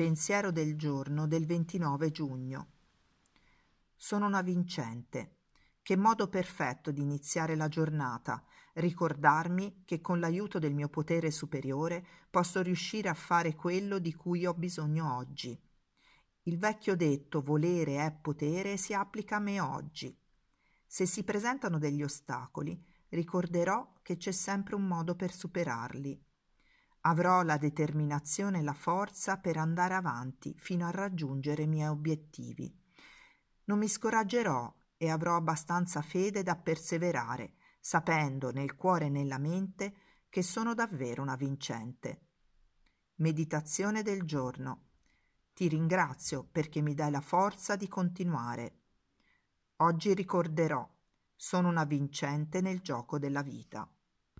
Pensiero del giorno del 29 giugno. Sono una vincente. Che modo perfetto di iniziare la giornata, ricordarmi che con l'aiuto del mio potere superiore posso riuscire a fare quello di cui ho bisogno oggi. Il vecchio detto volere è potere si applica a me oggi. Se si presentano degli ostacoli, ricorderò che c'è sempre un modo per superarli. Avrò la determinazione e la forza per andare avanti fino a raggiungere i miei obiettivi. Non mi scoraggerò e avrò abbastanza fede da perseverare, sapendo nel cuore e nella mente che sono davvero una vincente. Meditazione del giorno. Ti ringrazio perché mi dai la forza di continuare. Oggi ricorderò, sono una vincente nel gioco della vita.